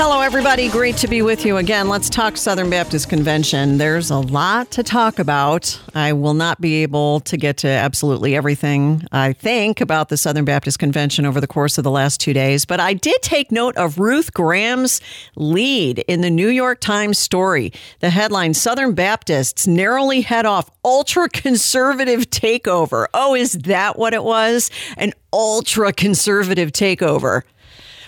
Hello, everybody. Great to be with you again. Let's talk Southern Baptist Convention. There's a lot to talk about. I will not be able to get to absolutely everything I think about the Southern Baptist Convention over the course of the last two days, but I did take note of Ruth Graham's lead in the New York Times story. The headline Southern Baptists narrowly head off ultra conservative takeover. Oh, is that what it was? An ultra conservative takeover.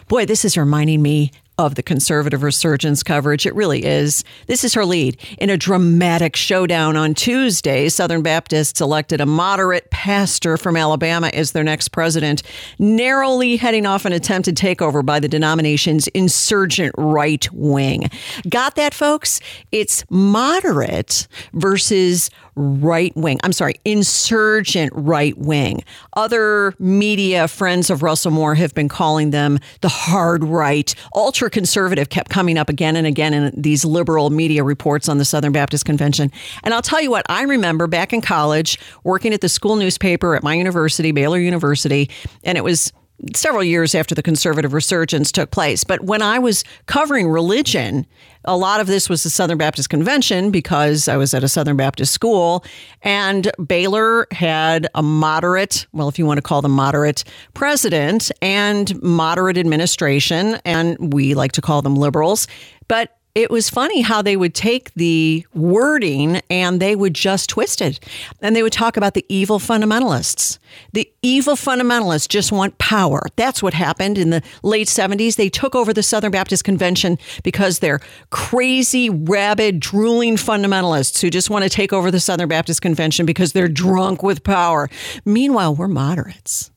Boy, this is reminding me of the conservative resurgence coverage. It really is. This is her lead. In a dramatic showdown on Tuesday, Southern Baptists elected a moderate pastor from Alabama as their next president, narrowly heading off an attempted takeover by the denomination's insurgent right wing. Got that, folks? It's moderate versus right wing. I'm sorry, insurgent right wing. Other media friends of Russell Moore have been calling them the hard right. Ultra conservative kept coming up again and again in these liberal media reports on the Southern Baptist Convention. And I'll tell you what, I remember back in college working at the school newspaper at my university, Baylor University, and it was several years after the conservative resurgence took place. But when I was covering religion, a lot of this was the Southern Baptist Convention because I was at a Southern Baptist school, and Baylor had a moderate, well, if you want to call them moderate, president and moderate administration, and we like to call them liberals. But it was funny how they would take the wording and they would just twist it. And they would talk about the evil fundamentalists. The evil fundamentalists just want power. That's what happened in the late 70s. They took over the Southern Baptist Convention because they're crazy, rabid, drooling fundamentalists who just want to take over the Southern Baptist Convention because they're drunk with power. Meanwhile, we're moderates.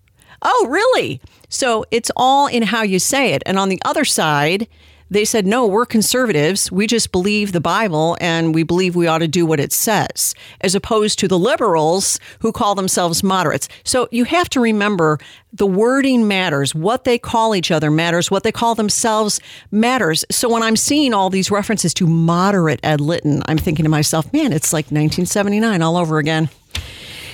Oh, really? So it's all in how you say it. And on the other side, they said, no, we're conservatives. We just believe the Bible and we believe we ought to do what it says, as opposed to the liberals who call themselves moderates. So you have to remember the wording matters. What they call each other matters. What they call themselves matters. So when I'm seeing all these references to moderate Ed Litton, I'm thinking to myself, man, it's like 1979 all over again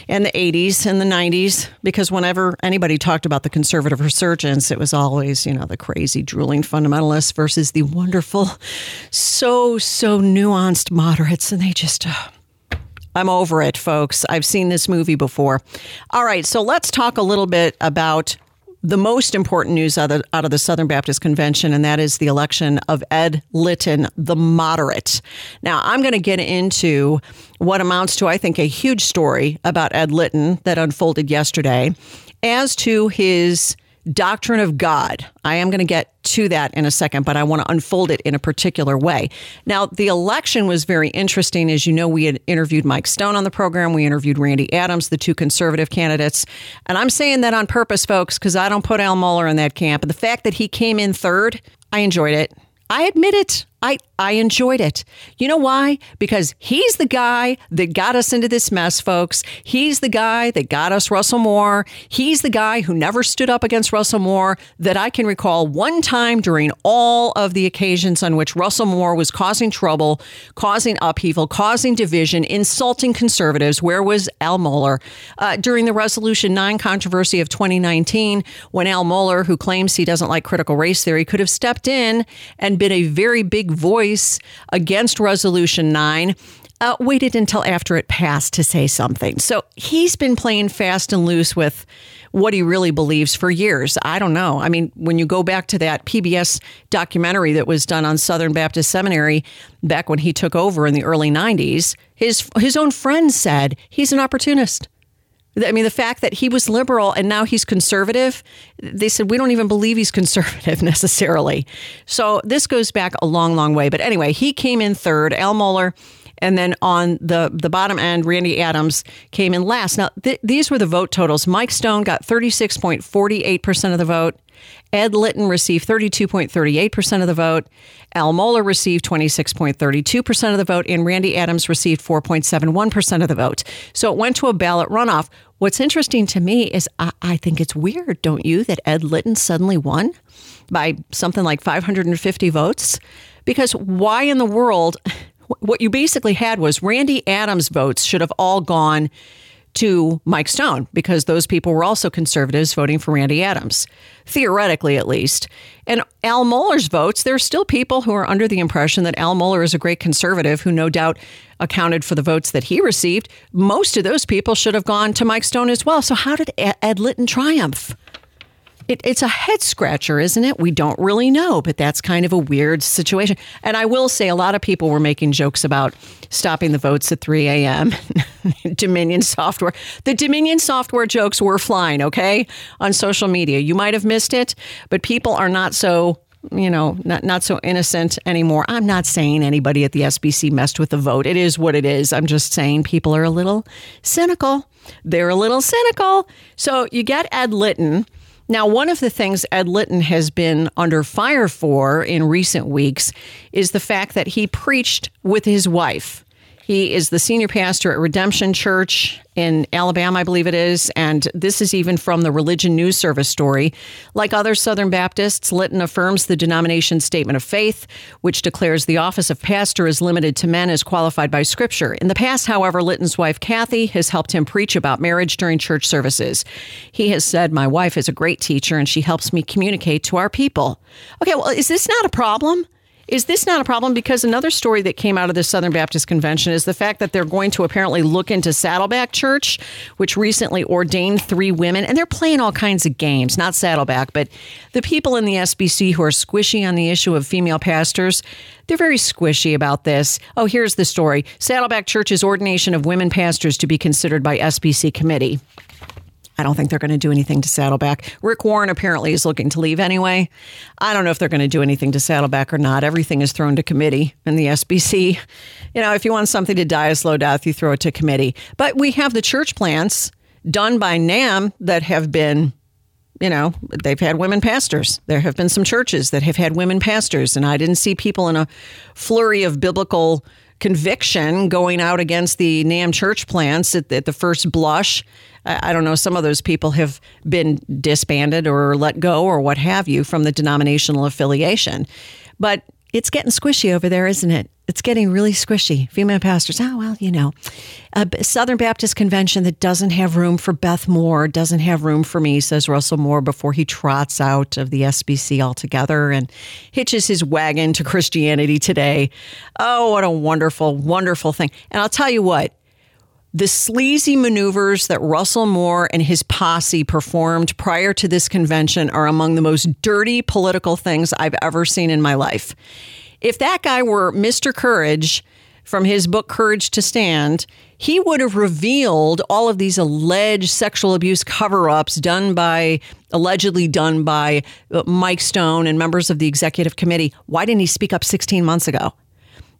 and the 80s and the 90s because whenever anybody talked about the conservative resurgence, it was always, you know, the crazy, drooling fundamentalists versus the wonderful, so, so nuanced moderates. And they just. Uh, I'm over it, folks. I've seen this movie before. All right, so let's talk a little bit about the most important news out of, out of, the Southern Baptist Convention, and that is the election of Ed Litton, the moderate. Now, I'm going to get into what amounts to, I think, a huge story about Ed Litton that unfolded yesterday as to his doctrine of God. I am going to get to that in a second, but I want to unfold it in a particular way. Now, the election was very interesting. As you know, we had interviewed Mike Stone on the program, we interviewed Randy Adams, the two conservative candidates. And I'm saying that on purpose, folks, because I don't put Al Mohler in that camp. And the fact that he came in third, I enjoyed it. I admit it. I, I enjoyed it. You know why? Because he's the guy that got us into this mess, folks. He's the guy that got us Russell Moore. He's the guy who never stood up against Russell Moore that I can recall one time during all of the occasions on which Russell Moore was causing trouble, causing upheaval, causing division, insulting conservatives. Where was Al Mohler? Uh, during the Resolution 9 controversy of 2019, when Al Mohler, who claims he doesn't like critical race theory, could have stepped in and been a very big voice against Resolution 9. Uh, waited until after it passed to say something. So he's been playing fast and loose with what he really believes for years. I don't know. I mean, when you go back to that PBS documentary that was done on Southern Baptist Seminary back when he took over in the early 90s, his his own friends said he's an opportunist. I mean, the fact that he was liberal and now he's conservative, they said, we don't even believe he's conservative necessarily. So this goes back a long, long way. But anyway, he came in third. Al Mohler and then on the, the bottom end, Randy Adams came in last. Now, th- these were the vote totals. Mike Stone got 36.48% of the vote. Ed Litton received 32.38% of the vote. Al Mohler received 26.32% of the vote. And Randy Adams received 4.71% of the vote. So it went to a ballot runoff. What's interesting to me is I, I think it's weird, don't you, that Ed Litton suddenly won by something like 550 votes? Because why in the world? what you basically had was Randy Adams votes should have all gone to Mike Stone because those people were also conservatives voting for Randy Adams, theoretically at least. And Al Mohler's votes, there are still people who are under the impression that Al Mohler is a great conservative who no doubt accounted for the votes that he received. Most of those people should have gone to Mike Stone as well. So how did Ed Litton triumph? It, it's a head scratcher, isn't it? We don't really know, but that's kind of a weird situation. And I will say, a lot of people were making jokes about stopping the votes at 3 a.m. Dominion software. The Dominion software jokes were flying, okay, on social media. You might have missed it, but people are not so you know, not not so innocent anymore. I'm not saying anybody at the SBC messed with the vote. It is what it is. I'm just saying people are a little cynical. They're a little cynical. So you get Ed Litton, now, one of the things Ed Litton has been under fire for in recent weeks is the fact that he preached with his wife. He is the senior pastor at Redemption Church in Alabama, I believe it is. And this is even from the Religion News Service story. Like other Southern Baptists, Litton affirms the denomination's statement of faith, which declares the office of pastor is limited to men as qualified by Scripture. In the past, however, Litton's wife, Kathy, has helped him preach about marriage during church services. He has said, My wife is a great teacher and she helps me communicate to our people. Okay, well, is this not a problem? Is this not a problem? Because another story that came out of the Southern Baptist Convention is the fact that they're going to apparently look into Saddleback Church, which recently ordained three women, and they're playing all kinds of games, not Saddleback, but the people in the SBC who are squishy on the issue of female pastors, they're very squishy about this. Oh, here's the story Saddleback Church's ordination of women pastors to be considered by SBC committee. I don't think they're going to do anything to Saddleback. Rick Warren apparently is looking to leave anyway. I don't know if they're going to do anything to Saddleback or not. Everything is thrown to committee in the SBC. You know, if you want something to die a slow death, you throw it to committee. But we have the church plants done by NAMB that have been you know, they've had women pastors. There have been some churches that have had women pastors, and I didn't see people in a flurry of biblical conviction going out against the NAMB church plants at, at the first blush. I, I don't know, some of those people have been disbanded or let go or what have you from the denominational affiliation. But it's getting squishy over there, isn't it? It's getting really squishy. Female pastors, oh, well, you know, uh, a Southern Baptist convention that doesn't have room for Beth Moore, doesn't have room for me, says Russell Moore before he trots out of the SBC altogether and hitches his wagon to Christianity today. Oh, what a wonderful, wonderful thing. And I'll tell you what, the sleazy maneuvers that Russell Moore and his posse performed prior to this convention are among the most dirty political things I've ever seen in my life. If that guy were Mr. Courage from his book Courage to Stand, he would have revealed all of these alleged sexual abuse cover ups done by, allegedly done by uh, Mike Stone and members of the executive committee. Why didn't he speak up 16 months ago?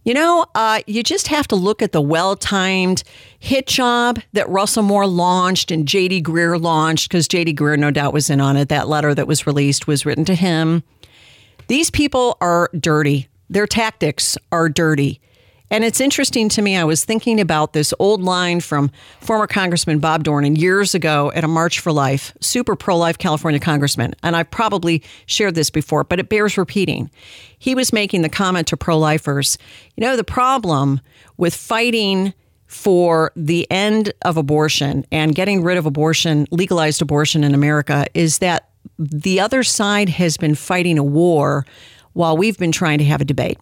You know, uh, you just have to look at the well timed hit job that Russell Moore launched and J.D. Greear launched, because J.D. Greear, no doubt, was in on it. That letter that was released was written to him. These people are dirty, their tactics are dirty. And it's interesting to me. I was thinking about this old line from former Congressman Bob Dornan years ago at a March for Life, super pro life California congressman. And I've probably shared this before, but it bears repeating. He was making the comment to pro lifers you know, the problem with fighting for the end of abortion and getting rid of abortion, legalized abortion in America, is that the other side has been fighting a war while we've been trying to have a debate.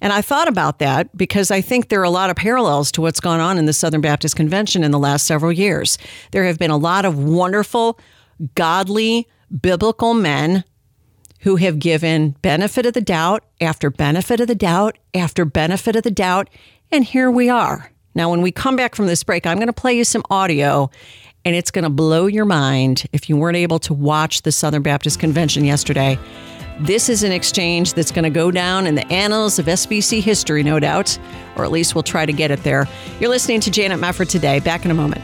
And I thought about that because I think there are a lot of parallels to what's gone on in the Southern Baptist Convention in the last several years. There have been a lot of wonderful, godly, biblical men who have given benefit of the doubt after benefit of the doubt after benefit of the doubt. And here we are. Now, when we come back from this break, I'm going to play you some audio and it's going to blow your mind if you weren't able to watch the Southern Baptist Convention yesterday. This is an exchange that's going to go down in the annals of SBC history, no doubt, or at least we'll try to get it there. You're listening to Janet Mefford today. Back in a moment.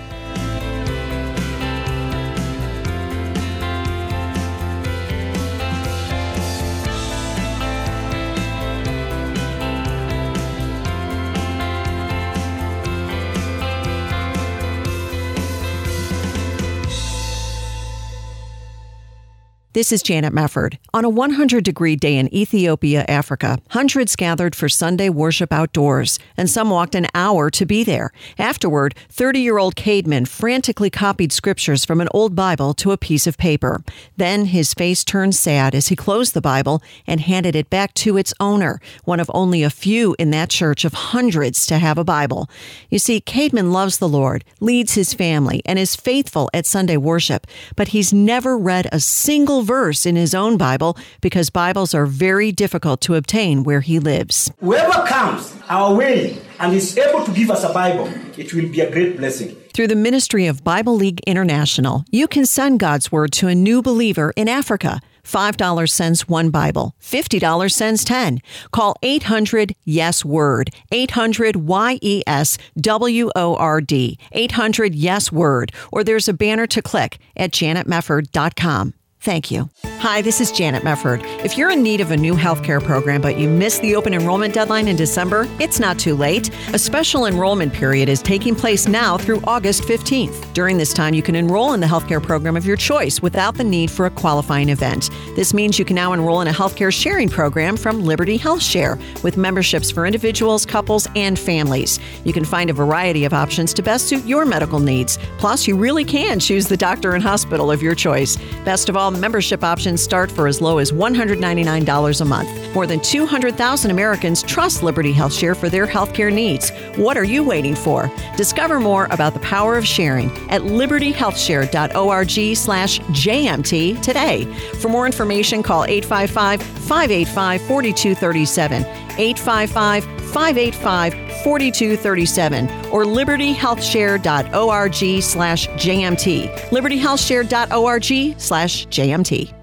This is Janet Mefford. On a 100 degree day in Ethiopia, Africa, hundreds gathered for Sunday worship outdoors, and some walked an hour to be there. Afterward, 30 year old Cademan frantically copied scriptures from an old Bible to a piece of paper. Then his face turned sad as he closed the Bible and handed it back to its owner, one of only a few in that church of hundreds to have a Bible. You see, Cademan loves the Lord, leads his family, and is faithful at Sunday worship, but he's never read a single verse in his own Bible because Bibles are very difficult to obtain where he lives. Whoever comes our way and is able to give us a Bible, it will be a great blessing. Through the ministry of Bible League International, you can send God's Word to a new believer in Africa. $5 sends one Bible. $50 sends 10. Call 800 Yes Word. 800 Y E S W O R D. 800 Yes Word. Or there's a banner to click at janetmefford.com. Thank you. Hi, this is Janet Mefford. If you're in need of a new healthcare program but you missed the open enrollment deadline in December, it's not too late. A special enrollment period is taking place now through August 15th. During this time, you can enroll in the healthcare program of your choice without the need for a qualifying event. This means you can now enroll in a healthcare sharing program from Liberty Health Share with memberships for individuals, couples, and families. You can find a variety of options to best suit your medical needs. Plus, you really can choose the doctor and hospital of your choice. Best of all, membership options start for as low as $199 a month. More than 200,000 Americans trust Liberty HealthShare for their healthcare needs. What are you waiting for? Discover more about the power of sharing at libertyhealthshare.org slash JMT today. For more information, call 855 585 4237. 855 585 4237 or libertyhealthshare.org slash JMT. libertyhealthshare.org slash JMT.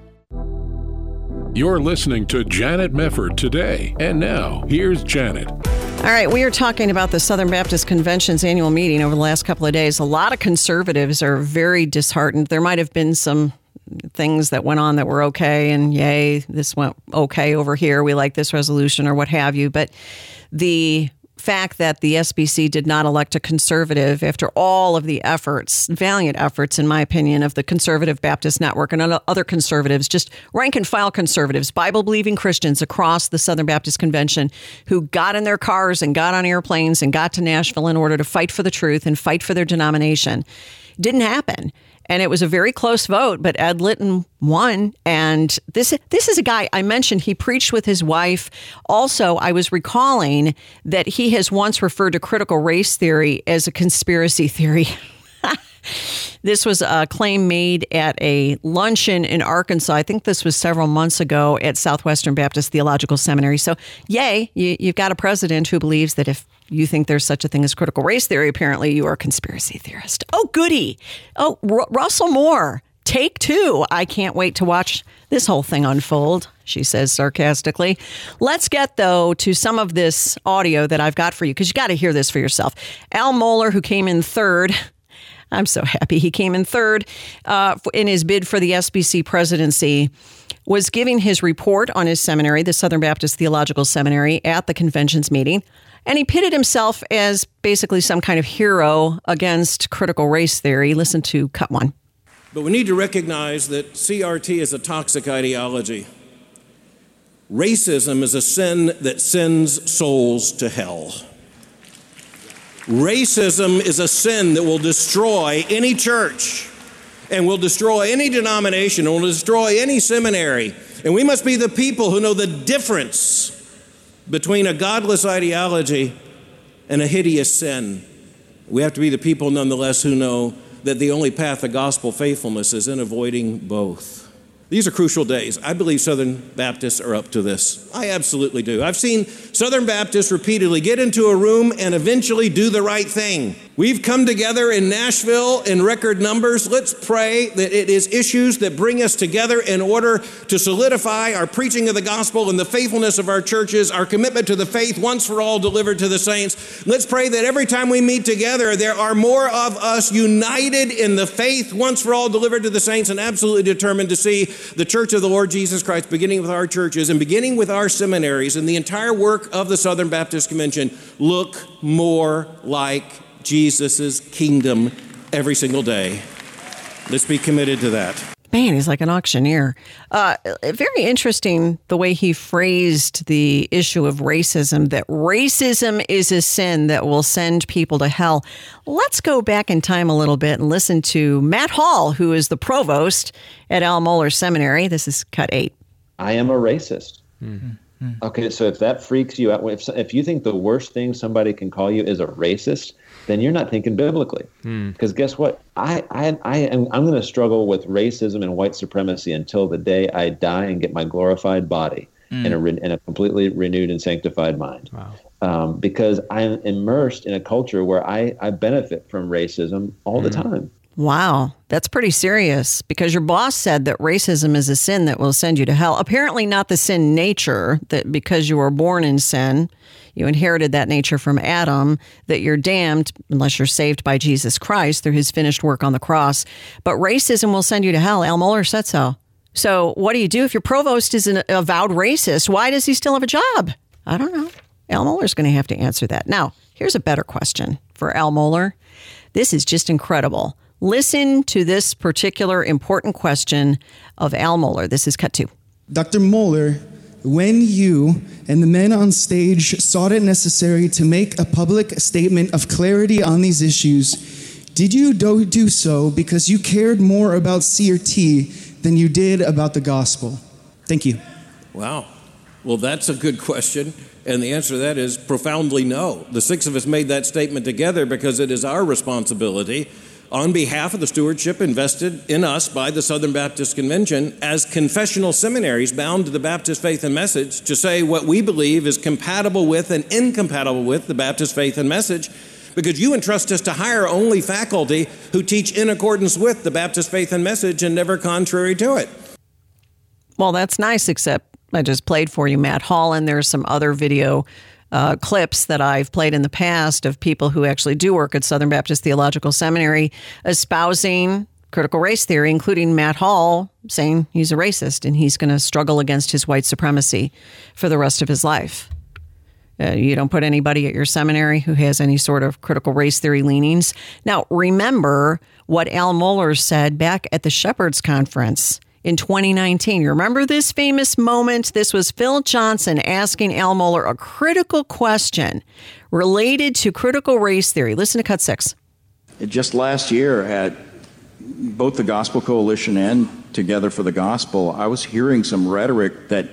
You're listening to Janet Mefford today. And now, here's Janet. All right, we are talking about the Southern Baptist Convention's annual meeting over the last couple of days. A lot of conservatives are very disheartened. There might have been some things that went on that were okay, and yay, this went okay over here. We like this resolution or what have you. But the fact that the SBC did not elect a conservative after all of the efforts, valiant efforts, in my opinion, of the Conservative Baptist Network and other conservatives, just rank and file conservatives, Bible believing Christians across the Southern Baptist Convention who got in their cars and got on airplanes and got to Nashville in order to fight for the truth and fight for their denomination. Didn't happen and it was a very close vote, but Ed Litton won. And this this is a guy I mentioned. He preached with his wife. Also, I was recalling that he has once referred to critical race theory as a conspiracy theory. This was a claim made at a luncheon in Arkansas. I think this was several months ago at Southwestern Baptist Theological Seminary. So, yay, you, have got a president who believes that if you think there's such a thing as critical race theory, apparently you are a conspiracy theorist. Oh, goody. Oh, R- Russell Moore, take two. I can't wait to watch this whole thing unfold, she says sarcastically. Let's get, though, to some of this audio that I've got for you because you got to hear this for yourself. Al Mohler, who came in third, I'm so happy he came in third uh, in his bid for the SBC presidency. Was giving his report on his seminary, the Southern Baptist Theological Seminary, at the convention's meeting. And he pitted himself as basically some kind of hero against critical race theory. Listen to cut one. But we need to recognize that CRT is a toxic ideology. Racism is a sin that sends souls to hell. Racism is a sin that will destroy any church and will destroy any denomination and will destroy any seminary. And we must be the people who know the difference between a godless ideology and a hideous sin. We have to be the people, nonetheless, who know that the only path of gospel faithfulness is in avoiding both. These are crucial days. I believe Southern Baptists are up to this. I absolutely do. I've seen Southern Baptists repeatedly get into a room and eventually do the right thing. We've come together in Nashville in record numbers. Let's pray that it is issues that bring us together in order to solidify our preaching of the gospel and the faithfulness of our churches, our commitment to the faith once for all delivered to the saints. Let's pray that every time we meet together, there are more of us united in the faith once for all delivered to the saints and absolutely determined to see the church of the Lord Jesus Christ, beginning with our churches and beginning with our seminaries and the entire work of the Southern Baptist Convention, look more like Jesus' kingdom every single day. Let's be committed to that. Man, he's like an auctioneer. Uh, very interesting the way he phrased the issue of racism that racism is a sin that will send people to hell. Let's go back in time a little bit and listen to Matt Hall, who is the provost at Al Mohler Seminary. This is cut eight. I am a racist. Mm-hmm. Okay, so if that freaks you out, if, if you think the worst thing somebody can call you is a racist, then you're not thinking biblically. Because mm. guess what? I, I, I am, I'm going to struggle with racism and white supremacy until the day I die and get my glorified body mm. and, a, in a completely renewed and sanctified mind. Wow. Um, because I'm immersed in a culture where I, I benefit from racism all mm. the time. Wow, that's pretty serious because your boss said that racism is a sin that will send you to hell. Apparently, not the sin nature, that because you were born in sin, you inherited that nature from Adam, that you're damned unless you're saved by Jesus Christ through his finished work on the cross. But racism will send you to hell. Al Mohler said so. So, what do you do if your provost is an avowed racist? Why does he still have a job? I don't know. Al Mohler's going to have to answer that. Now, here's a better question for Al Mohler. This is just incredible. Listen to this particular important question of Al Mohler. This is cut two. Dr. Mohler, when you and the men on stage sought it necessary to make a public statement of clarity on these issues, did you do, do so because you cared more about CRT than you did about the gospel? Thank you. Wow. Well, that's a good question. And the answer to that is profoundly no. The six of us made that statement together because it is our responsibility on behalf of the stewardship invested in us by the Southern Baptist Convention as confessional seminaries bound to the Baptist faith and message to say what we believe is compatible with and incompatible with the Baptist faith and message because you entrust us to hire only faculty who teach in accordance with the Baptist faith and message and never contrary to it. Well, that's nice, except I just played for you Matt Hall, and there's some other video uh, clips that I've played in the past of people who actually do work at Southern Baptist Theological Seminary espousing critical race theory, including Matt Hall saying he's a racist and he's going to struggle against his white supremacy for the rest of his life. Uh, you don't put anybody at your seminary who has any sort of critical race theory leanings. Now, remember what Al Mohler said back at the Shepherds Conference in 2019. You remember this famous moment? This was Phil Johnson asking Al Mohler a critical question related to critical race theory. Listen to cut six. Just last year at both the Gospel Coalition and Together for the Gospel, I was hearing some rhetoric that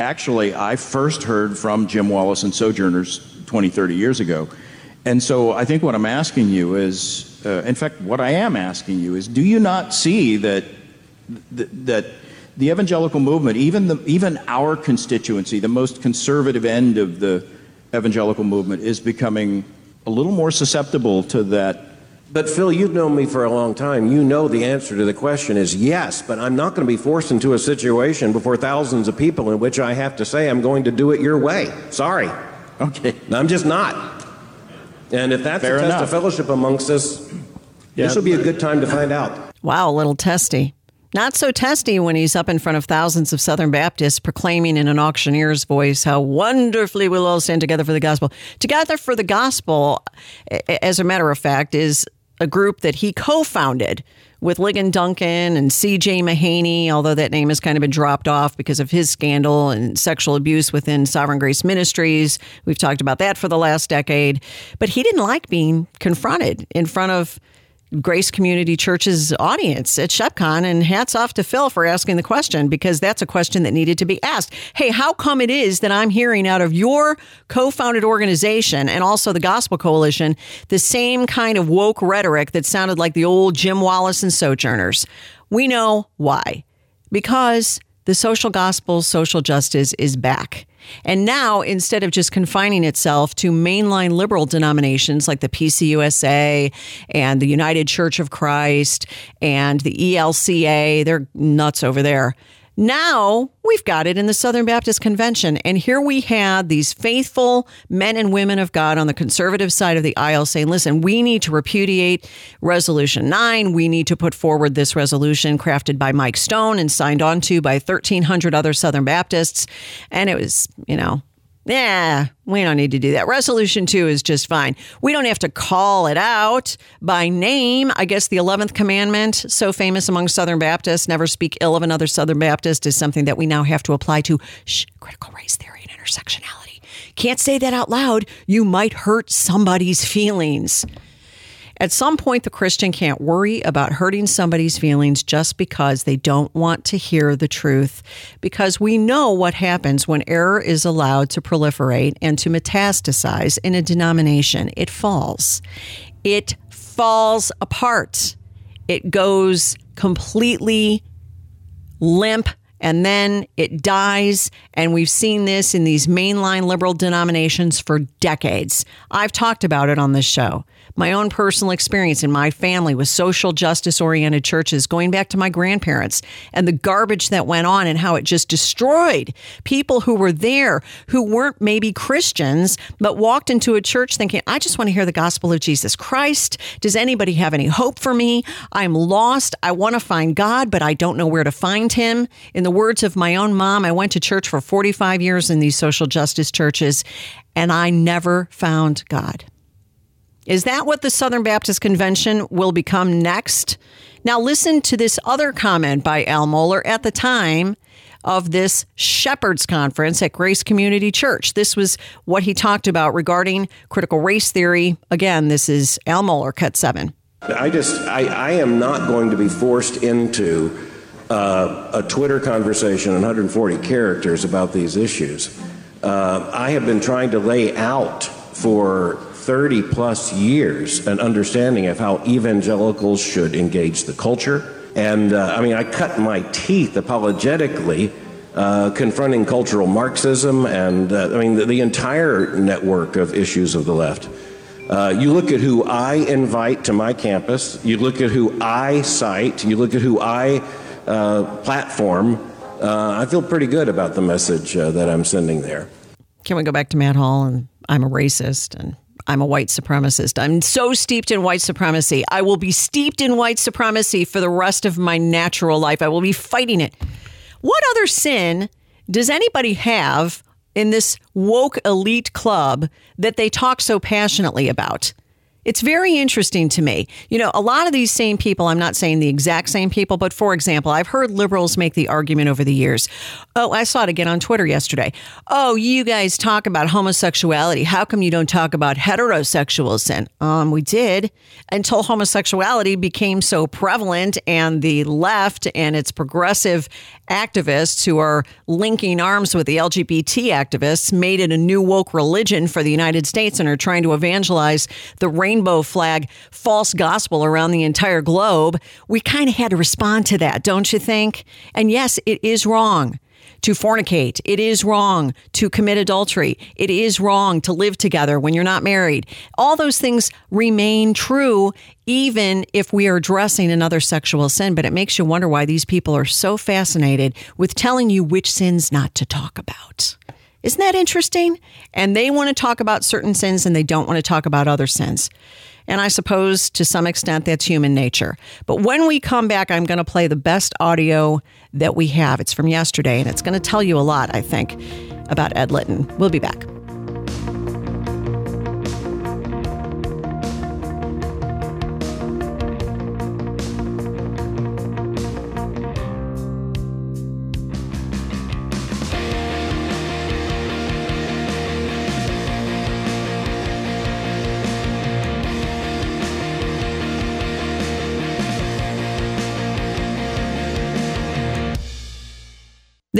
actually I first heard from Jim Wallis and Sojourners 20, 30 years ago. And so I think what I'm asking you is, uh, in fact, what I am asking you is, do you not see that that the evangelical movement, even, the, even our constituency, the most conservative end of the evangelical movement, is becoming a little more susceptible to that. But Phil, you've known me for a long time. You know the answer to the question is yes, but I'm not going to be forced into a situation before thousands of people in which I have to say I'm going to do it your way. Sorry. Okay. I'm just not. And if that's Fair a test enough. of fellowship amongst us, Yeah. this will be a good time to find out. Wow, a little testy. Not so testy when he's up in front of thousands of Southern Baptists proclaiming in an auctioneer's voice how wonderfully we'll all stand together for the gospel. Together for the gospel, as a matter of fact, is a group that he co founded with Ligon Duncan and CJ Mahaney, although that name has kind of been dropped off because of his scandal and sexual abuse within Sovereign Grace Ministries. We've talked about that for the last decade. But he didn't like being confronted in front of Grace Community Church's audience at ShepCon, and hats off to Phil for asking the question because that's a question that needed to be asked. Hey, how come it is that I'm hearing out of your co founded organization and also the Gospel Coalition the same kind of woke rhetoric that sounded like the old Jim Wallis and Sojourners? We know why. Because the social gospel, social justice is back. And now, instead of just confining itself to mainline liberal denominations like the PCUSA and the United Church of Christ and the ELCA, they're nuts over there. Now we've got it in the Southern Baptist Convention. And here we had these faithful men and women of God on the conservative side of the aisle saying, listen, we need to repudiate Resolution 9. We need to put forward this resolution crafted by Mike Stone and signed on to by 1,300 other Southern Baptists. And it was, you know, yeah, we don't need to do that. Resolution two is just fine. We don't have to call it out by name. I guess the 11th commandment, so famous among Southern Baptists, never speak ill of another Southern Baptist, is something that we now have to apply to shh, critical race theory and intersectionality. Can't say that out loud. You might hurt somebody's feelings. At some point, the Christian can't worry about hurting somebody's feelings just because they don't want to hear the truth, because we know what happens when error is allowed to proliferate and to metastasize in a denomination. It falls. It falls apart. It goes completely limp and then it dies. And we've seen this in these mainline liberal denominations for decades. I've talked about it on this show my own personal experience in my family with social justice oriented churches going back to my grandparents and the garbage that went on and how it just destroyed people who were there who weren't maybe Christians but walked into a church thinking I just want to hear the gospel of Jesus Christ. Does anybody have any hope for me? I'm lost. I want to find God but I don't know where to find him. In the words of my own mom I went to church for 45 years in these social justice churches and I never found God is that what the Southern Baptist Convention will become next? Now, listen to this other comment by Al Mohler at the time of this Shepherds Conference at Grace Community Church. This was what he talked about regarding critical race theory. Again, this is Al Mohler, cut seven. I just, I, I am not going to be forced into uh, a Twitter conversation, 140 characters about these issues. Uh, I have been trying to lay out for 30 plus years an understanding of how evangelicals should engage the culture. And uh, I mean, I cut my teeth apologetically uh, confronting cultural Marxism and, uh, I mean, the, the, entire network of issues of the left. Uh, you look at who I invite to my campus, you look at who I cite, you look at who I uh, platform. Uh, I feel pretty good about the message that I'm sending there. Can we go back to Matt Hall and I'm a racist and I'm a white supremacist. I'm so steeped in white supremacy. I will be steeped in white supremacy for the rest of my natural life. I will be fighting it. What other sin does anybody have in this woke elite club that they talk so passionately about? It's very interesting to me. You know, a lot of these same people, I'm not saying the exact same people, but for example, I've heard liberals make the argument over the years. Oh, I saw it again on Twitter yesterday. Oh, you guys talk about homosexuality. How come you don't talk about heterosexual sin? Um, we did until homosexuality became so prevalent and the left and its progressive activists who are linking arms with the LGBT activists made it a new woke religion for the United States and are trying to evangelize the rainbow flag false gospel around the entire globe. We kind of had to respond to that, don't you think? And yes, it is wrong to fornicate. It is wrong to commit adultery. It is wrong to live together when you're not married. All those things remain true even if we are addressing another sexual sin. But it makes you wonder why these people are so fascinated with telling you which sins not to talk about. Isn't that interesting? And they want to talk about certain sins and they don't want to talk about other sins. And I suppose to some extent that's human nature. But when we come back, I'm going to play the best audio that we have. It's from yesterday, and it's going to tell you a lot, I think, about Ed Litton. We'll be back.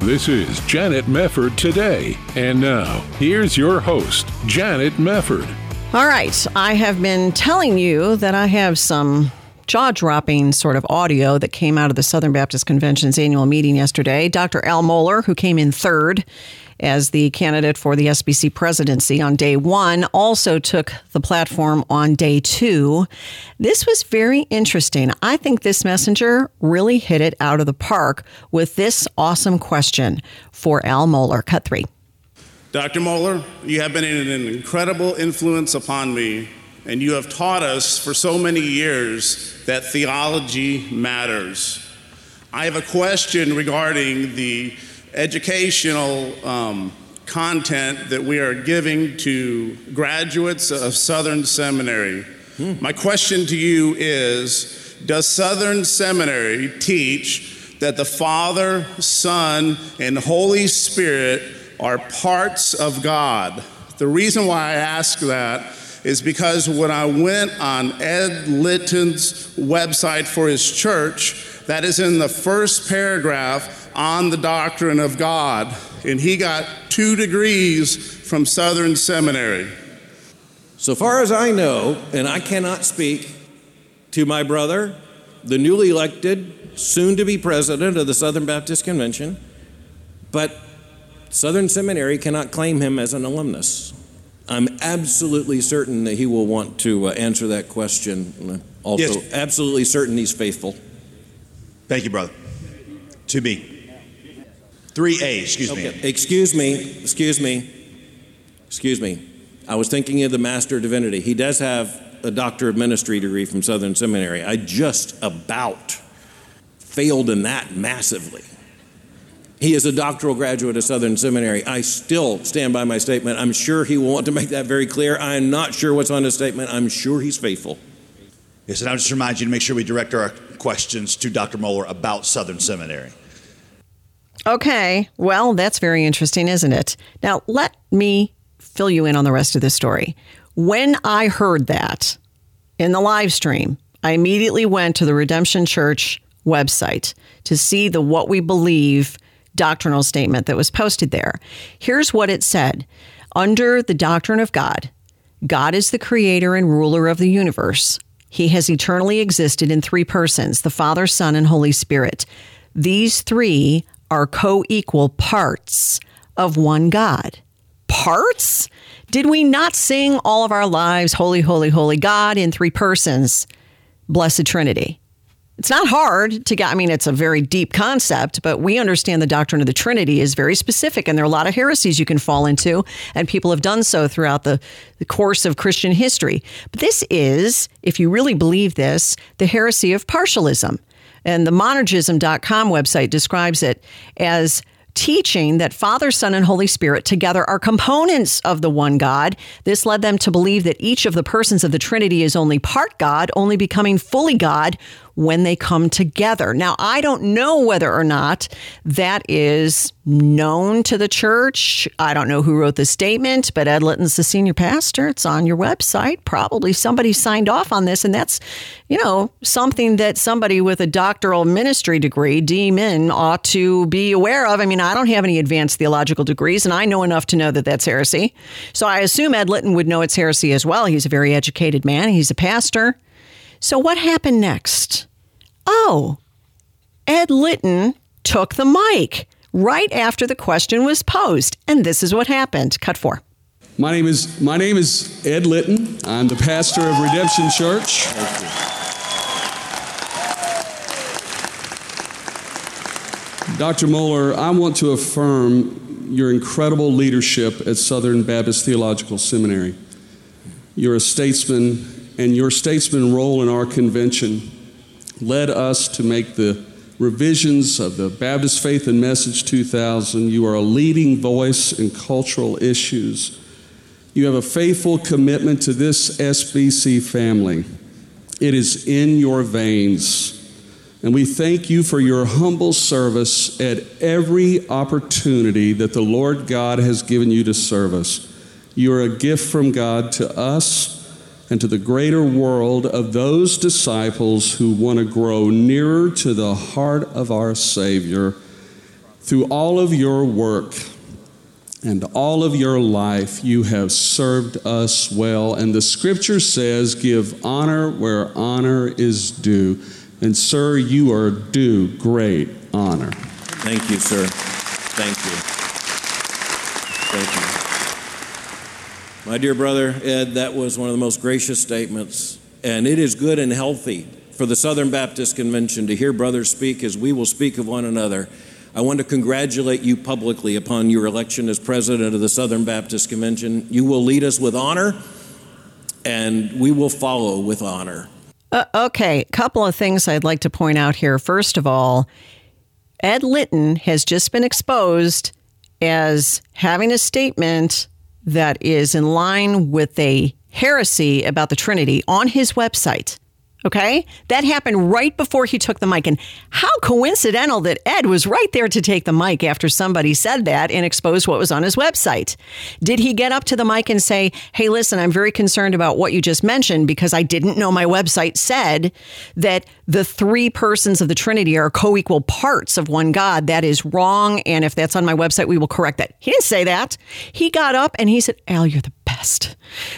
This is Janet Mefford today. And now, here's your host, Janet Mefford. All right. I have been telling you that I have some jaw dropping sort of audio that came out of the Southern Baptist Convention's annual meeting yesterday. Dr. Al Mohler, who came in third as the candidate for the SBC presidency on day one, also took the platform on day two. This was very interesting. I think this messenger really hit it out of the park with this awesome question for Al Mohler. Cut three. Dr. Mohler, you have been an incredible influence upon me, and you have taught us for so many years that theology matters. I have a question regarding the educational um, content that we are giving to graduates of Southern Seminary. Hmm. My question to you is Does Southern Seminary teach that the Father, Son, and Holy Spirit are parts of God? The reason why I ask that is because when I went on Ed Litton's website for his church, that is in the first paragraph on the doctrine of God. And he got two degrees from Southern Seminary. So far as I know, and I cannot speak to my brother, the newly elected, soon to be president of the Southern Baptist Convention, but Southern Seminary cannot claim him as an alumnus. I'm absolutely certain that he will want to uh, answer that question. Also, yes. absolutely certain he's faithful. Thank you, brother. To be. 3A, excuse okay. me. Excuse me, excuse me, excuse me. I was thinking of the Master of Divinity. He does have a Doctor of Ministry degree from Southern Seminary. I just about failed in that massively. He is a doctoral graduate of Southern Seminary. I still stand by my statement. I'm sure he will want to make that very clear. I'm not sure what's on his statement. I'm sure he's faithful. Yes, and I'll just remind you to make sure we direct our questions to Dr. Mohler about Southern Seminary. Okay. Well, that's very interesting, isn't it? Now, let me fill you in on the rest of this story. When I heard that in the live stream, I immediately went to the Redemption Church website to see the What We Believe doctrinal statement that was posted there. Here's what it said Under the doctrine of God, God is the creator and ruler of the universe. He has eternally existed in three persons the Father, Son, and Holy Spirit. These three are co equal parts of one God. Parts? Did we not sing all of our lives, Holy, Holy, Holy God in three persons, Blessed Trinity? It's not hard to get, I mean, it's a very deep concept, but we understand the doctrine of the Trinity is very specific, and there are a lot of heresies you can fall into, and people have done so throughout the, the course of Christian history. But this is, if you really believe this, the heresy of partialism. And the monergism.com website describes it as teaching that Father, Son, and Holy Spirit together are components of the one God. This led them to believe that each of the persons of the Trinity is only part God, only becoming fully God when they come together. Now, I don't know whether or not that is known to the church. I don't know who wrote the statement, but Ed Litton's the senior pastor. It's on your website. Probably somebody signed off on this, and that's, you know, something that somebody with a doctoral ministry degree, DMin, ought to be aware of. I mean, I don't have any advanced theological degrees, and I know enough to know that that's heresy. So I assume Ed Litton would know it's heresy as well. He's a very educated man. He's a pastor. So what happened next? Oh, Ed Litton took the mic right after the question was posed. And this is what happened. Cut four. My name is, my name is Ed Litton. I'm the pastor of Redemption Church. Dr. Mohler, I want to affirm your incredible leadership at Southern Baptist Theological Seminary. You're a statesman, and your statesman role in our convention led us to make the revisions of the Baptist Faith and Message 2000. You are a leading voice in cultural issues. You have a faithful commitment to this SBC family. It is in your veins. And we thank you for your humble service at every opportunity that the Lord God has given you to serve us. You are a gift from God to us and to the greater world of those disciples who want to grow nearer to the heart of our Savior. Through all of your work and all of your life, you have served us well. And the scripture says, Give honor where honor is due. And, sir, you are due great honor. Thank you, sir. Thank you. Thank you. My dear brother Ed, that was one of the most gracious statements. And it is good and healthy for the Southern Baptist Convention to hear brothers speak as we will speak of one another. I want to congratulate you publicly upon your election as president of the Southern Baptist Convention. You will lead us with honor, and we will follow with honor. Uh, okay, a couple of things I'd like to point out here. First of all, Ed Litton has just been exposed as having a statement that is in line with a heresy about the Trinity on his website. Okay? That happened right before he took the mic. And how coincidental that Ed was right there to take the mic after somebody said that and exposed what was on his website. Did he get up to the mic and say, Hey, listen, I'm very concerned about what you just mentioned because I didn't know my website said that the three persons of the Trinity are co equal parts of one God? That is wrong. And if that's on my website, we will correct that. He didn't say that. He got up and he said, Al, you're the best.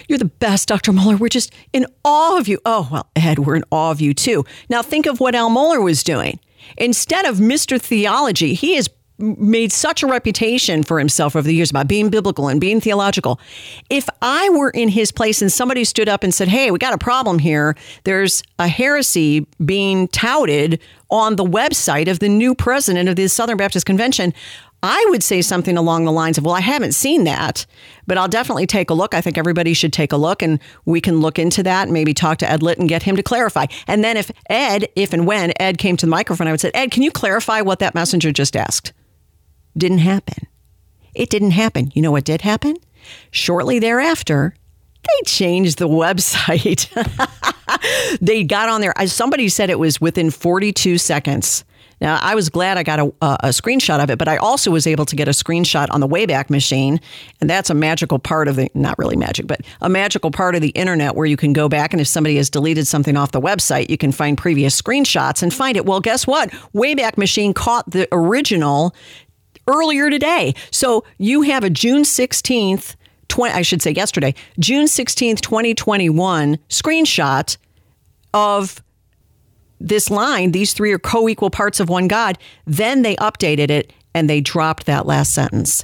You're the best, Dr. Mohler. We're just in awe of you. Oh, well, Ed, we're in awe of you too. Now think of what Al Mohler was doing. Instead of Mr. Theology, he has made such a reputation for himself over the years about being biblical and being theological. If I were in his place and somebody stood up and said, Hey, we got a problem here, there's a heresy being touted on the website of the new president of the Southern Baptist Convention, I would say something along the lines of, Well, I haven't seen that, but I'll definitely take a look. I think everybody should take a look and we can look into that and maybe talk to Ed Litton and get him to clarify. And then if Ed, if and when Ed came to the microphone, I would say, Ed, can you clarify what that messenger just asked? Didn't happen. It didn't happen. You know what did happen? Shortly thereafter, they changed the website. they got on there. Somebody said it was within 42 seconds. Now, I was glad I got a, a, screenshot of it, but I also was able to get a screenshot on the Wayback Machine. And that's a magical part of the, not really magic, but a magical part of the internet where you can go back and if somebody has deleted something off the website, you can find previous screenshots and find it. Well, guess what? Wayback Machine caught the original earlier today. So you have a June 16th, 20, I should say yesterday, June 16th, 2021 screenshot of this line, these three are co equal parts of one God. Then they updated it and they dropped that last sentence.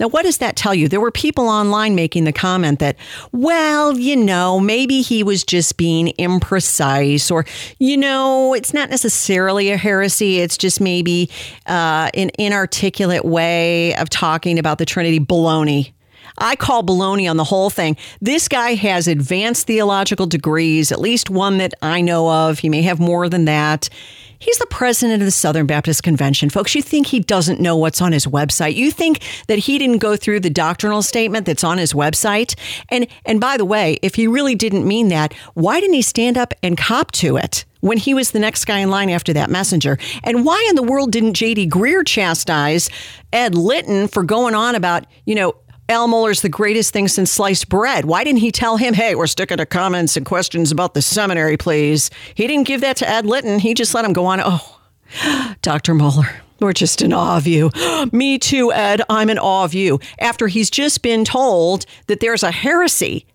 Now, what does that tell you? There were people online making the comment that, well, you know, maybe he was just being imprecise, or, you know, it's not necessarily a heresy. It's just maybe uh, an inarticulate way of talking about the Trinity. Baloney. I call baloney on the whole thing. This guy has advanced theological degrees, at least one that I know of. He may have more than that. He's the president of the Southern Baptist Convention. Folks, you think he doesn't know what's on his website. You think that he didn't go through the doctrinal statement that's on his website. And and by the way, if he really didn't mean that, why didn't he stand up and cop to it? When he was the next guy in line after that messenger. And why in the world didn't J.D. Greear chastise Ed Litton for going on about, you know, Al Mohler's the greatest thing since sliced bread. Why didn't he tell him, hey, we're sticking to comments and questions about the seminary, please? He didn't give that to Ed Litton. He just let him go on. Oh, Dr. Mohler, we're just in awe of you. Me too, Ed. I'm in awe of you. After he's just been told that there's a heresy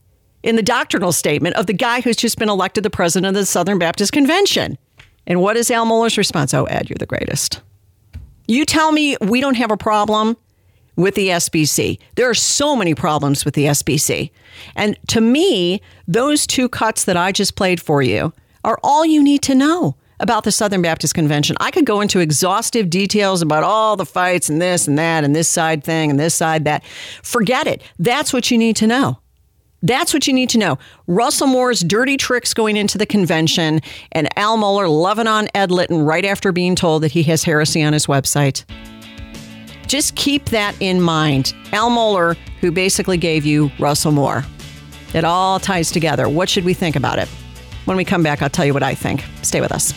in the doctrinal statement of the guy who's just been elected the president of the Southern Baptist Convention. And what is Al Mohler's response? Oh, Ed, you're the greatest. You tell me we don't have a problem with the SBC. There are so many problems with the SBC. And to me, those two cuts that I just played for you are all you need to know about the Southern Baptist Convention. I could go into exhaustive details about all the fights and this and that and this side thing and this side that. Forget it. That's what you need to know. That's what you need to know. Russell Moore's dirty tricks going into the convention, and Al Mohler loving on Ed Litton right after being told that he has heresy on his website. Just keep that in mind. Al Mohler, who basically gave you Russell Moore. It all ties together. What should we think about it? When we come back, I'll tell you what I think. Stay with us.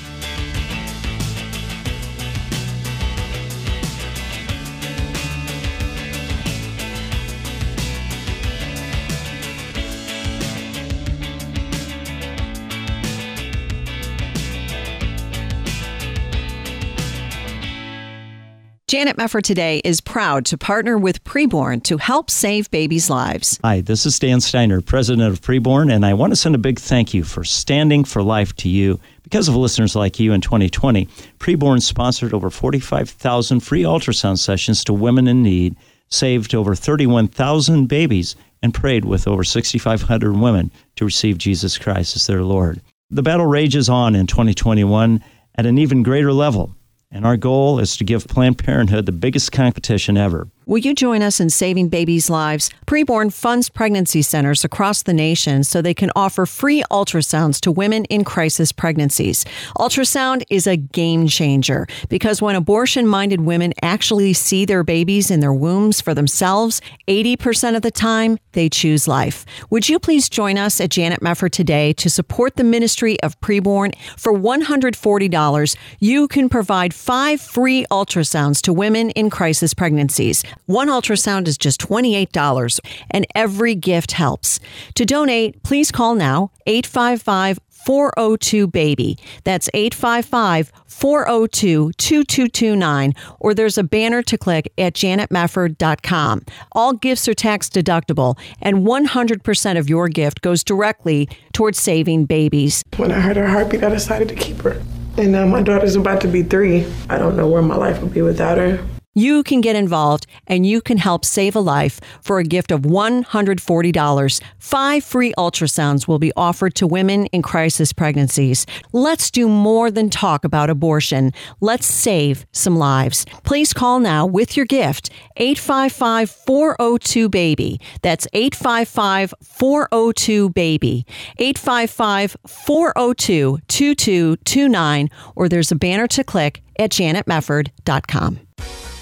Janet Mefford today is proud to partner with Preborn to help save babies' lives. Hi, this is Dan Steiner, president of Preborn, and I want to send a big thank you for standing for life to you. Because of listeners like you in 2020, Preborn sponsored over 45,000 free ultrasound sessions to women in need, saved over 31,000 babies, and prayed with over 6,500 women to receive Jesus Christ as their Lord. The battle rages on in 2021 at an even greater level and our goal is to give Planned Parenthood the biggest competition ever. Will you join us in saving babies' lives? Preborn funds pregnancy centers across the nation so they can offer free ultrasounds to women in crisis pregnancies. Ultrasound is a game changer because when abortion minded women actually see their babies in their wombs for themselves, 80% of the time they choose life. Would you please join us at Janet Mefford today to support the ministry of Preborn? For $140, you can provide five free ultrasounds to women in crisis pregnancies. One ultrasound is just $28, and every gift helps. To donate, please call now 855 402 BABY. That's 855 402 2229, or there's a banner to click at janetmefford.com. All gifts are tax deductible, and 100% of your gift goes directly towards saving babies. When I heard her heartbeat, I decided to keep her. And now my daughter's about to be three. I don't know where my life would be without her. You can get involved and you can help save a life for a gift of $140. Five free ultrasounds will be offered to women in crisis pregnancies. Let's do more than talk about abortion. Let's save some lives. Please call now with your gift 855 402 BABY. That's 855 402 BABY. 855 402 2229, or there's a banner to click at janetmefford.com.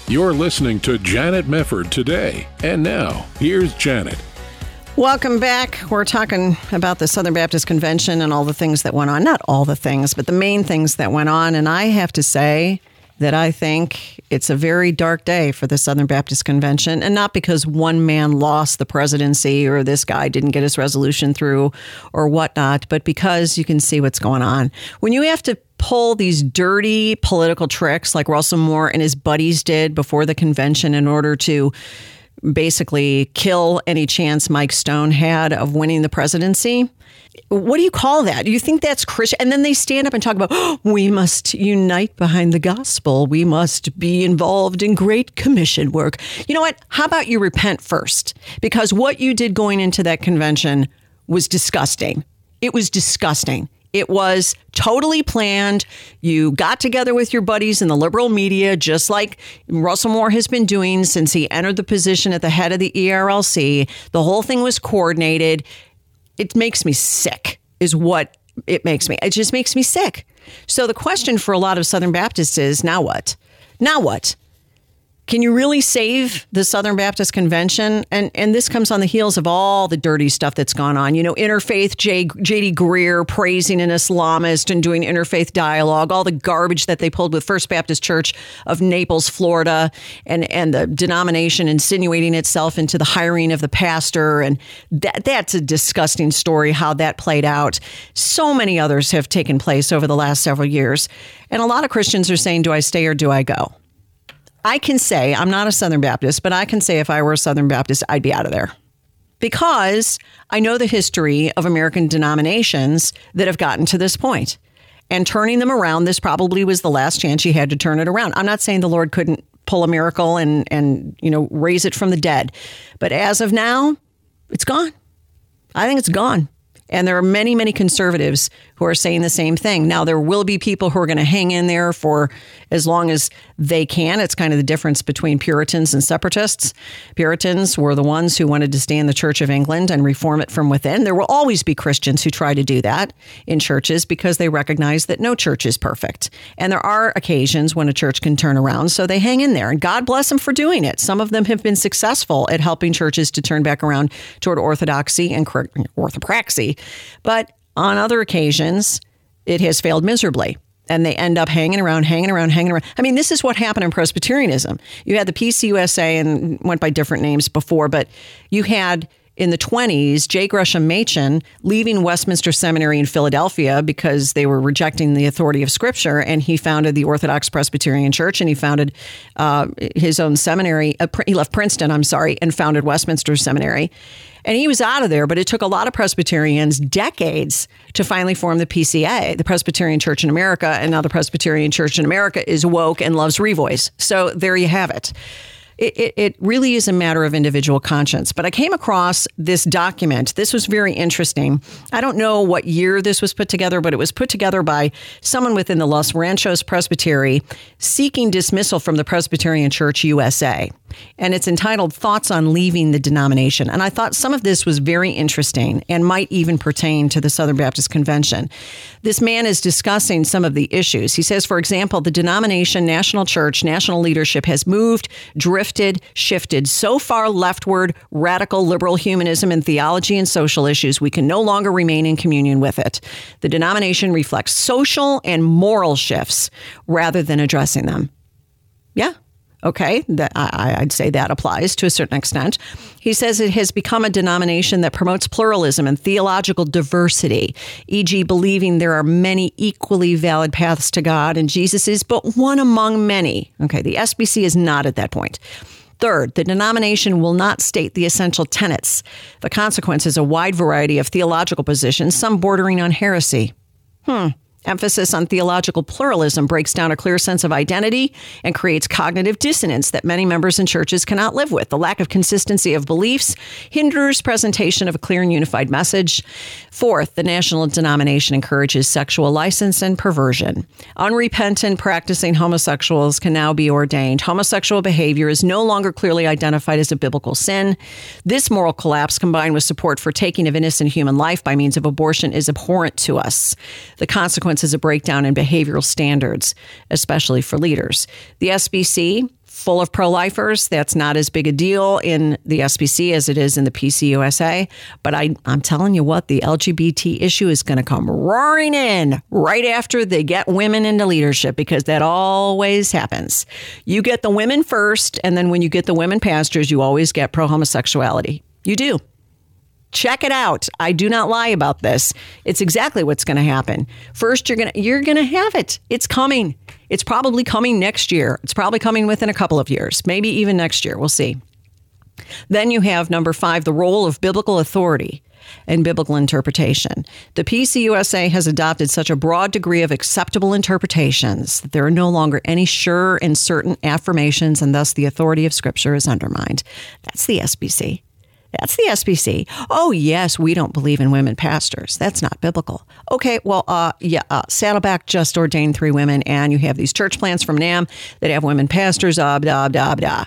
You're listening to Janet Mefford today. And now, here's Janet. Welcome back. We're talking about the Southern Baptist Convention and all the things that went on. Not all the things, but the main things that went on. And I have to say that I think it's a very dark day for the Southern Baptist Convention. And not because one man lost the presidency or this guy didn't get his resolution through or whatnot, but because you can see what's going on. When you have to pull these dirty political tricks like Russell Moore and his buddies did before the convention in order to basically kill any chance Mike Stone had of winning the presidency. What do you call that? Do you think that's Christian? And then they stand up and talk about, oh, we must unite behind the gospel. We must be involved in great commission work. You know what? How about you repent first? Because what you did going into that convention was disgusting. It was disgusting. It was totally planned. You got together with your buddies in the liberal media, just like Russell Moore has been doing since he entered the position at the head of the ERLC. The whole thing was coordinated. It makes me sick, is what it makes me. It just makes me sick. So the question for a lot of Southern Baptists is now what? Now what? Can you really save the Southern Baptist Convention? And and this comes on the heels of all the dirty stuff that's gone on. You know, interfaith J, J.D. Greear praising an Islamist and doing interfaith dialogue, all the garbage that they pulled with First Baptist Church of Naples, Florida, and, and the denomination insinuating itself into the hiring of the pastor. And that that's a disgusting story how that played out. So many others have taken place over the last several years. And a lot of Christians are saying, Do I stay or do I go? I can say, I'm not a Southern Baptist, but I can say if I were a Southern Baptist, I'd be out of there. Because I know the history of American denominations that have gotten to this point. And turning them around, this probably was the last chance you had to turn it around. I'm not saying the Lord couldn't pull a miracle and and you know raise it from the dead. But as of now, it's gone. I think it's gone. And there are many, many conservatives who are saying the same thing. Now, there will be people who are going to hang in there for as long as they can. It's kind of the difference between Puritans and separatists. Puritans were the ones who wanted to stay in the Church of England and reform it from within. There will always be Christians who try to do that in churches because they recognize that no church is perfect. And there are occasions when a church can turn around, so they hang in there. And God bless them for doing it. Some of them have been successful at helping churches to turn back around toward orthodoxy and orthopraxy. But on other occasions, it has failed miserably. And they end up hanging around, hanging around, hanging around. I mean, this is what happened in Presbyterianism. You had the PCUSA and went by different names before, but you had in the 20s, J. Gresham Machen leaving Westminster Seminary in Philadelphia because they were rejecting the authority of Scripture, and he founded the Orthodox Presbyterian Church, and he founded uh, his own seminary. Uh, he left Princeton, I'm sorry, and founded Westminster Seminary. And he was out of there, but it took a lot of Presbyterians decades to finally form the PCA, the Presbyterian Church in America. And now the Presbyterian Church in America is woke and loves Revoice. So there you have it it, it, it, really is a matter of individual conscience. But I came across this document. This was very interesting. I don't know what year this was put together, but it was put together by someone within the Los Ranchos Presbytery seeking dismissal from the Presbyterian Church USA and it's entitled Thoughts on Leaving the Denomination. And I thought some of this was very interesting and might even pertain to the Southern Baptist Convention. This man is discussing some of the issues. He says, for example, the denomination, national church, national leadership has moved, drifted, shifted so far leftward, radical liberal humanism and theology and social issues, we can no longer remain in communion with it. The denomination reflects social and moral shifts rather than addressing them. Yeah, Okay, that I, would say that applies to a certain extent. He says it has become a denomination that promotes pluralism and theological diversity, e.g., believing there are many equally valid paths to God and Jesus is but one among many. Okay, the SBC is not at that point. Third, the denomination will not state the essential tenets. The consequence is a wide variety of theological positions, some bordering on heresy. Hmm. Emphasis on theological pluralism breaks down a clear sense of identity and creates cognitive dissonance that many members and churches cannot live with. The lack of consistency of beliefs hinders presentation of a clear and unified message. Fourth, the national denomination encourages sexual license and perversion. Unrepentant practicing homosexuals can now be ordained. Homosexual behavior is no longer clearly identified as a biblical sin. This moral collapse, combined with support for taking of innocent human life by means of abortion, is abhorrent to us. The consequence is a breakdown in behavioral standards, especially for leaders. The SBC, full of pro lifers. That's not as big a deal in the SBC as it is in the PCUSA. But I, I'm telling you what, the LGBT issue is going to come roaring in right after they get women into leadership because that always happens. You get the women first, and then when you get the women pastors, you always get pro homosexuality. You do. Check it out. I do not lie about this. It's exactly what's going to happen. First, you're going to you're going to have it. It's coming. It's probably coming next year. It's probably coming within a couple of years, maybe even next year. We'll see. Then you have number 5, the role of biblical authority and biblical interpretation. The PCUSA has adopted such a broad degree of acceptable interpretations that there are no longer any sure and certain affirmations, and thus the authority of Scripture is undermined. That's the SBC. That's the SBC. Oh, yes, we don't believe in women pastors. That's not biblical. Okay, well, uh, yeah, uh, Saddleback just ordained three women, and you have these church plants from NAMB that have women pastors, uh, blah, blah, blah.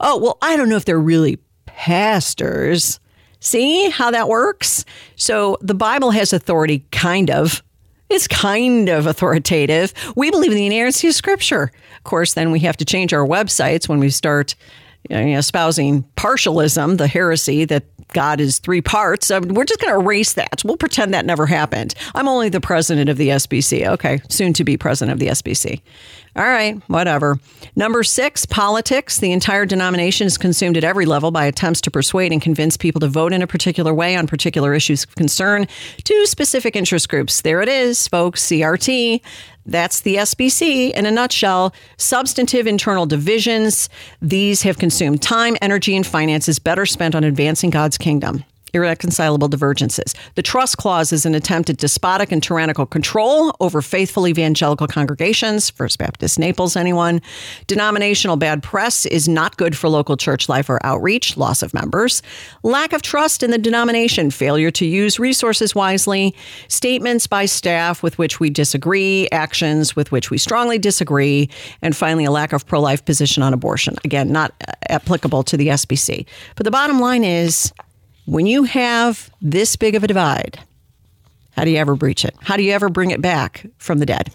Oh, well, I don't know if they're really pastors. See how that works? So the Bible has authority, kind of. It's kind of authoritative. We believe in the inerrancy of Scripture. Of course, then we have to change our websites when we start espousing partialism, the heresy that God is three parts. We're just going to erase that. We'll pretend that never happened. I'm only the president of the SBC. Okay, soon to be president of the SBC. All right, whatever. Number six, politics. The entire denomination is consumed at every level by attempts to persuade and convince people to vote in a particular way on particular issues of concern to specific interest groups. There it is, folks, CRT. That's the SBC in a nutshell. Substantive internal divisions. These have consumed time, energy, and finances better spent on advancing God's kingdom. Irreconcilable divergences. The trust clause is an attempt at despotic and tyrannical control over faithful evangelical congregations, First Baptist Naples, anyone. Denominational bad press is not good for local church life or outreach, loss of members. Lack of trust in the denomination, failure to use resources wisely, statements by staff with which we disagree, actions with which we strongly disagree, and finally, a lack of pro life position on abortion. Again, not applicable to the SBC. But the bottom line is when you have this big of a divide, how do you ever breach it? How do you ever bring it back from the dead?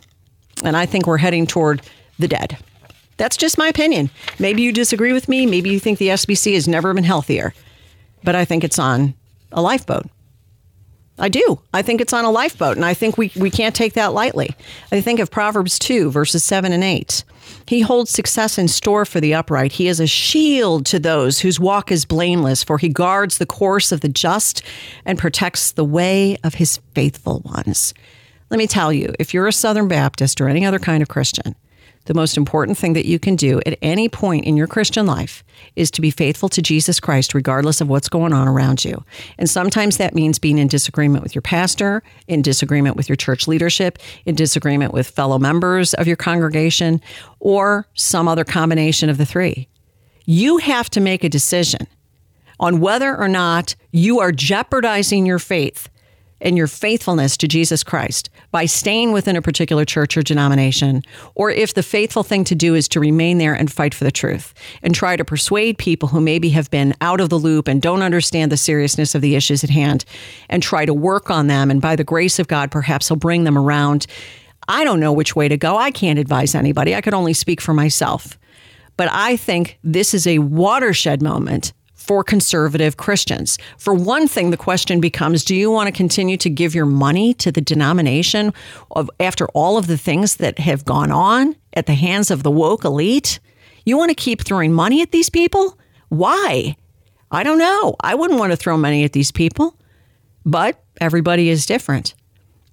And I think we're heading toward the dead. That's just my opinion. Maybe you disagree with me. Maybe you think the SBC has never been healthier. But I think it's on a lifeboat. I do. I think it's on a lifeboat, and I think we, we can't take that lightly. I think of Proverbs 2, verses 7 and 8. He holds success in store for the upright. He is a shield to those whose walk is blameless, for he guards the course of the just and protects the way of his faithful ones. Let me tell you, if you're a Southern Baptist or any other kind of Christian, the most important thing that you can do at any point in your Christian life is to be faithful to Jesus Christ, regardless of what's going on around you. And sometimes that means being in disagreement with your pastor, in disagreement with your church leadership, in disagreement with fellow members of your congregation, or some other combination of the three. You have to make a decision on whether or not you are jeopardizing your faith and your faithfulness to Jesus Christ by staying within a particular church or denomination, or if the faithful thing to do is to remain there and fight for the truth and try to persuade people who maybe have been out of the loop and don't understand the seriousness of the issues at hand and try to work on them. And by the grace of God, perhaps He'll bring them around. I don't know which way to go. I can't advise anybody. I could only speak for myself. But I think this is a watershed moment for conservative Christians. For one thing, the question becomes do you want to continue to give your money to the denomination of, after all of the things that have gone on at the hands of the woke elite? You want to keep throwing money at these people? Why? I don't know. I wouldn't want to throw money at these people, but everybody is different.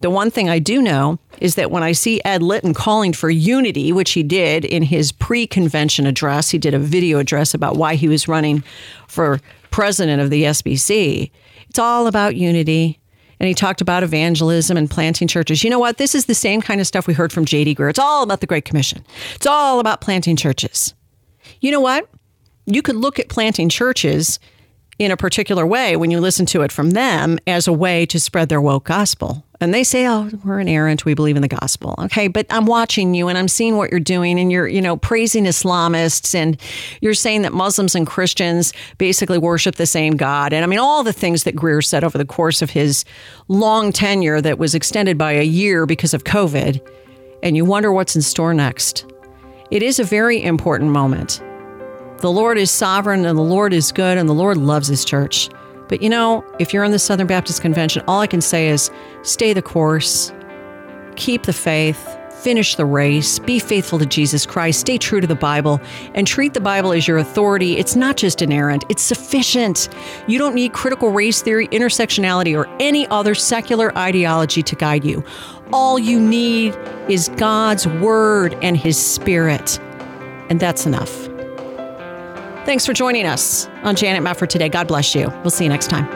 The one thing I do know is that when I see Ed Litton calling for unity, which he did in his pre convention address, he did a video address about why he was running for president of the SBC. It's all about unity. And he talked about evangelism and planting churches. You know what? This is the same kind of stuff we heard from J.D. Greear. It's all about the Great Commission, it's all about planting churches. You know what? You could look at planting churches in a particular way when you listen to it from them as a way to spread their woke gospel. And they say, "Oh, we're an inerrant. We believe in the gospel." Okay, but I'm watching you and I'm seeing what you're doing, and you're, you know, praising Islamists, and you're saying that Muslims and Christians basically worship the same God, and I mean all the things that Greear said over the course of his long tenure that was extended by a year because of COVID, and you wonder what's in store next. It is a very important moment. The Lord is sovereign, and the Lord is good, and the Lord loves His church. But you know, if you're in the Southern Baptist Convention, all I can say is stay the course, keep the faith, finish the race, be faithful to Jesus Christ, stay true to the Bible, and treat the Bible as your authority. It's not just inerrant, it's sufficient. You don't need critical race theory, intersectionality, or any other secular ideology to guide you. All you need is God's Word and His Spirit. And that's enough. Thanks for joining us on Janet Mefford today. God bless you. We'll see you next time.